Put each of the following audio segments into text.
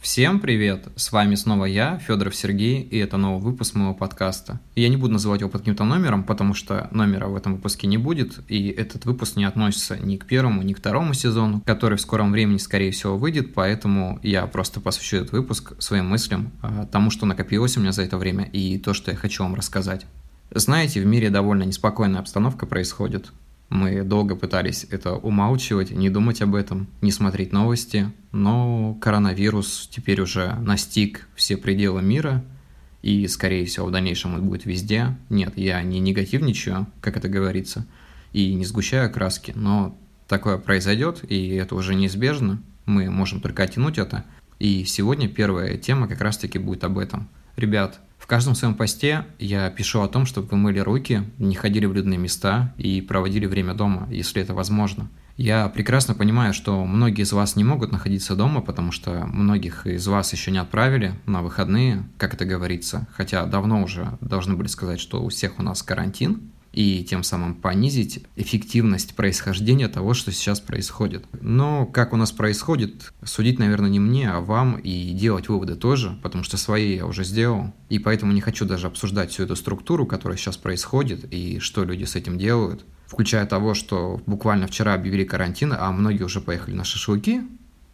Всем привет! С вами снова я, Федоров Сергей, и это новый выпуск моего подкаста. Я не буду называть его под каким-то номером, потому что номера в этом выпуске не будет, и этот выпуск не относится ни к первому, ни к второму сезону, который в скором времени, скорее всего, выйдет, поэтому я просто посвящу этот выпуск своим мыслям, а, тому, что накопилось у меня за это время, и то, что я хочу вам рассказать. Знаете, в мире довольно неспокойная обстановка происходит. Мы долго пытались это умалчивать, не думать об этом, не смотреть новости, но коронавирус теперь уже настиг все пределы мира, и, скорее всего, в дальнейшем он будет везде. Нет, я не негативничаю, как это говорится, и не сгущаю краски, но такое произойдет, и это уже неизбежно. Мы можем только оттянуть это. И сегодня первая тема как раз-таки будет об этом. Ребят, каждом своем посте я пишу о том, чтобы вы мыли руки, не ходили в людные места и проводили время дома, если это возможно. Я прекрасно понимаю, что многие из вас не могут находиться дома, потому что многих из вас еще не отправили на выходные, как это говорится, хотя давно уже должны были сказать, что у всех у нас карантин, и тем самым понизить эффективность происхождения того, что сейчас происходит. Но как у нас происходит, судить, наверное, не мне, а вам и делать выводы тоже, потому что свои я уже сделал. И поэтому не хочу даже обсуждать всю эту структуру, которая сейчас происходит, и что люди с этим делают. Включая того, что буквально вчера объявили карантин, а многие уже поехали на шашлыки,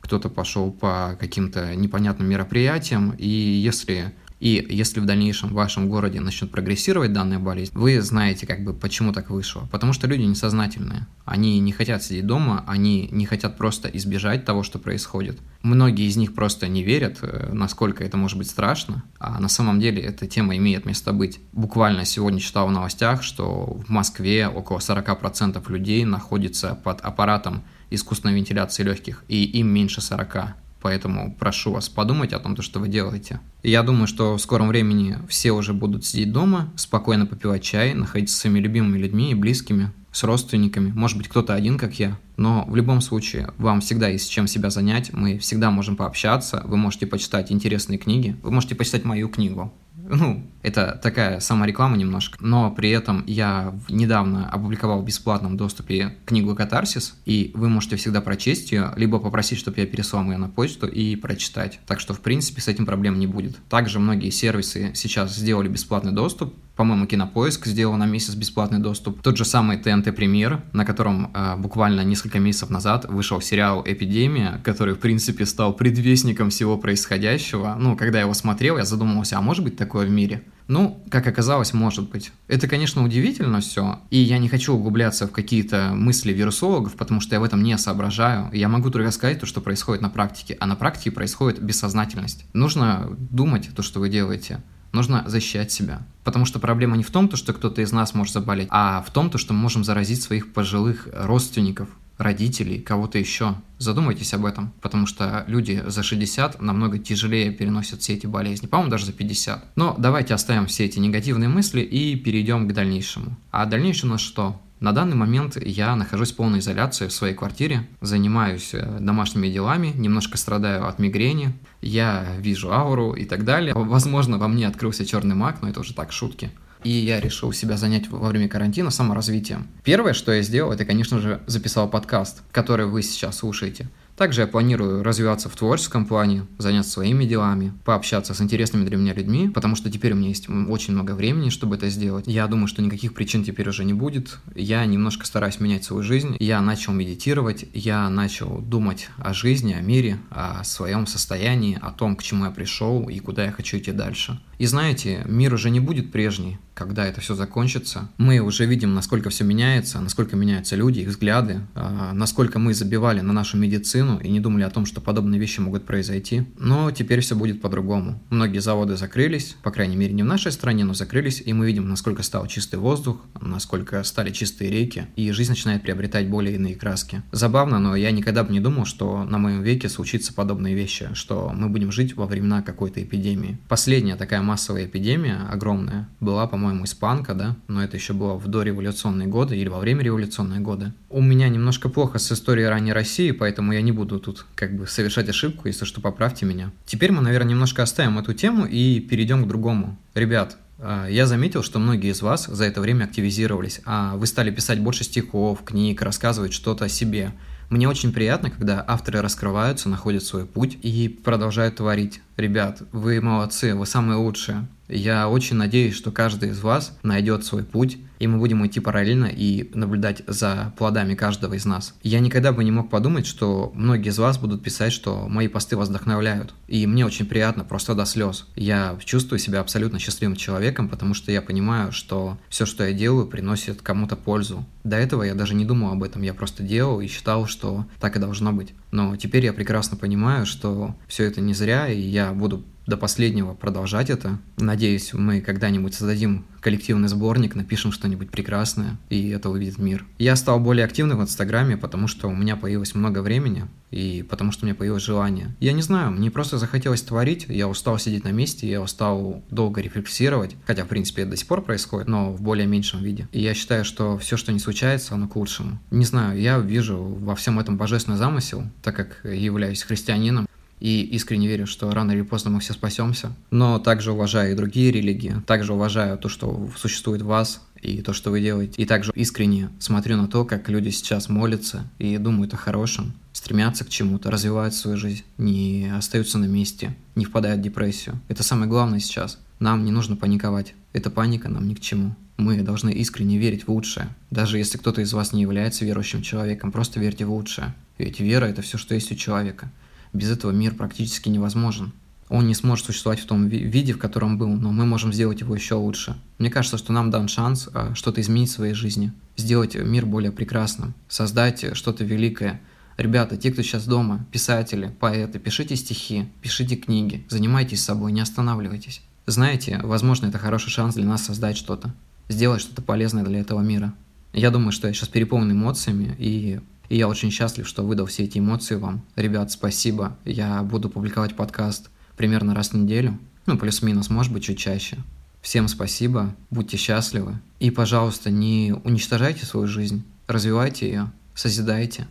кто-то пошел по каким-то непонятным мероприятиям, и если и если в дальнейшем в вашем городе начнет прогрессировать данная болезнь, вы знаете, как бы, почему так вышло. Потому что люди несознательные. Они не хотят сидеть дома, они не хотят просто избежать того, что происходит. Многие из них просто не верят, э, насколько это может быть страшно, а на самом деле эта тема имеет место быть. Буквально сегодня читал в новостях, что в Москве около 40% людей находится под аппаратом искусственной вентиляции легких, и им меньше 40. Поэтому прошу вас подумать о том, что вы делаете. Я думаю, что в скором времени все уже будут сидеть дома, спокойно попивать чай, находиться со своими любимыми людьми и близкими, с родственниками. Может быть, кто-то один, как я. Но в любом случае, вам всегда есть чем себя занять, мы всегда можем пообщаться, вы можете почитать интересные книги, вы можете почитать мою книгу ну, это такая самореклама немножко, но при этом я недавно опубликовал в бесплатном доступе книгу «Катарсис», и вы можете всегда прочесть ее, либо попросить, чтобы я переслал ее на почту и прочитать. Так что, в принципе, с этим проблем не будет. Также многие сервисы сейчас сделали бесплатный доступ, по-моему, Кинопоиск сделал на месяц бесплатный доступ. Тот же самый ТНТ Премьер, на котором э, буквально несколько месяцев назад вышел сериал «Эпидемия», который, в принципе, стал предвестником всего происходящего. Ну, когда я его смотрел, я задумывался, а может быть такое в мире? Ну, как оказалось, может быть. Это, конечно, удивительно все, и я не хочу углубляться в какие-то мысли вирусологов, потому что я в этом не соображаю. Я могу только сказать то, что происходит на практике, а на практике происходит бессознательность. Нужно думать то, что вы делаете нужно защищать себя. Потому что проблема не в том, что кто-то из нас может заболеть, а в том, что мы можем заразить своих пожилых родственников, родителей, кого-то еще. Задумайтесь об этом, потому что люди за 60 намного тяжелее переносят все эти болезни, по-моему, даже за 50. Но давайте оставим все эти негативные мысли и перейдем к дальнейшему. А дальнейшее у нас что? На данный момент я нахожусь в полной изоляции в своей квартире, занимаюсь э, домашними делами, немножко страдаю от мигрени, я вижу ауру и так далее. Возможно, во мне открылся черный маг, но это уже так, шутки. И я решил себя занять во время карантина саморазвитием. Первое, что я сделал, это, конечно же, записал подкаст, который вы сейчас слушаете. Также я планирую развиваться в творческом плане, заняться своими делами, пообщаться с интересными для меня людьми, потому что теперь у меня есть очень много времени, чтобы это сделать. Я думаю, что никаких причин теперь уже не будет. Я немножко стараюсь менять свою жизнь. Я начал медитировать, я начал думать о жизни, о мире, о своем состоянии, о том, к чему я пришел и куда я хочу идти дальше. И знаете, мир уже не будет прежний, когда это все закончится. Мы уже видим, насколько все меняется, насколько меняются люди, их взгляды, а, насколько мы забивали на нашу медицину и не думали о том, что подобные вещи могут произойти. Но теперь все будет по-другому. Многие заводы закрылись, по крайней мере не в нашей стране, но закрылись, и мы видим, насколько стал чистый воздух, насколько стали чистые реки, и жизнь начинает приобретать более иные краски. Забавно, но я никогда бы не думал, что на моем веке случится подобные вещи, что мы будем жить во времена какой-то эпидемии. Последняя такая массовая эпидемия, огромная, была, по-моему, испанка, да, но это еще было в дореволюционные годы или во время революционные годы. У меня немножко плохо с историей ранней России, поэтому я не буду тут как бы совершать ошибку, если что, поправьте меня. Теперь мы, наверное, немножко оставим эту тему и перейдем к другому. Ребят, а, я заметил, что многие из вас за это время активизировались, а вы стали писать больше стихов, книг, рассказывать что-то о себе – Мне очень приятно, когда авторы раскрываются, находят свой путь и продолжают творить. Ребят, вы молодцы, вы самые лучшие. Я очень надеюсь, что каждый из вас найдет свой путь, и мы будем идти параллельно и наблюдать за плодами каждого из нас. Я никогда бы не мог подумать, что многие из вас будут писать, что мои посты вас вдохновляют. И мне очень приятно, просто до слез. Я чувствую себя абсолютно счастливым человеком, потому что я понимаю, что все, что я делаю, приносит кому-то пользу. До этого я даже не думал об этом, я просто делал и считал, что так и должно быть. Но теперь я прекрасно понимаю, что все это не зря, и я буду до последнего продолжать это. Надеюсь, мы когда-нибудь создадим коллективный сборник, напишем что-нибудь прекрасное, и это увидит мир. Я стал более активным в Инстаграме, потому что у меня появилось много времени, и потому что у меня появилось желание. Я не знаю, мне просто захотелось творить, я устал сидеть на месте, я устал долго рефлексировать, хотя, в принципе, это до сих пор происходит, но в более меньшем виде. И я считаю, что все, что не случается, оно к лучшему. Не знаю, я вижу во всем этом божественный замысел, так как являюсь христианином, и искренне верю, что рано или поздно мы все спасемся. Но также уважаю и другие религии, также уважаю то, что существует в вас, и то, что вы делаете. И также искренне смотрю на то, как люди сейчас молятся и думают о хорошем, стремятся к чему-то, развивают свою жизнь, не остаются на месте, не впадают в депрессию. Это самое главное сейчас. Нам не нужно паниковать. Эта паника нам ни к чему. Мы должны искренне верить в лучшее. Даже если кто-то из вас не является верующим человеком, просто верьте в лучшее. Ведь вера – это все, что есть у человека. Без этого мир практически невозможен. Он не сможет существовать в том виде, в котором был, но мы можем сделать его еще лучше. Мне кажется, что нам дан шанс а, что-то изменить в своей жизни, сделать мир более прекрасным, создать что-то великое. Ребята, те, кто сейчас дома, писатели, поэты, пишите стихи, пишите книги, занимайтесь собой, не останавливайтесь. Знаете, возможно, это хороший шанс для нас создать что-то, сделать что-то полезное для этого мира. Я думаю, что я сейчас переполнен эмоциями, и и я очень счастлив, что выдал все эти эмоции вам. Ребят, спасибо. Я буду публиковать подкаст примерно раз в неделю. Ну, плюс-минус, может быть, чуть чаще. Всем спасибо, будьте счастливы. И, пожалуйста, не уничтожайте свою жизнь, развивайте ее, созидайте.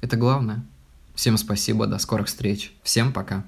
Это главное. Всем спасибо, до скорых встреч. Всем пока.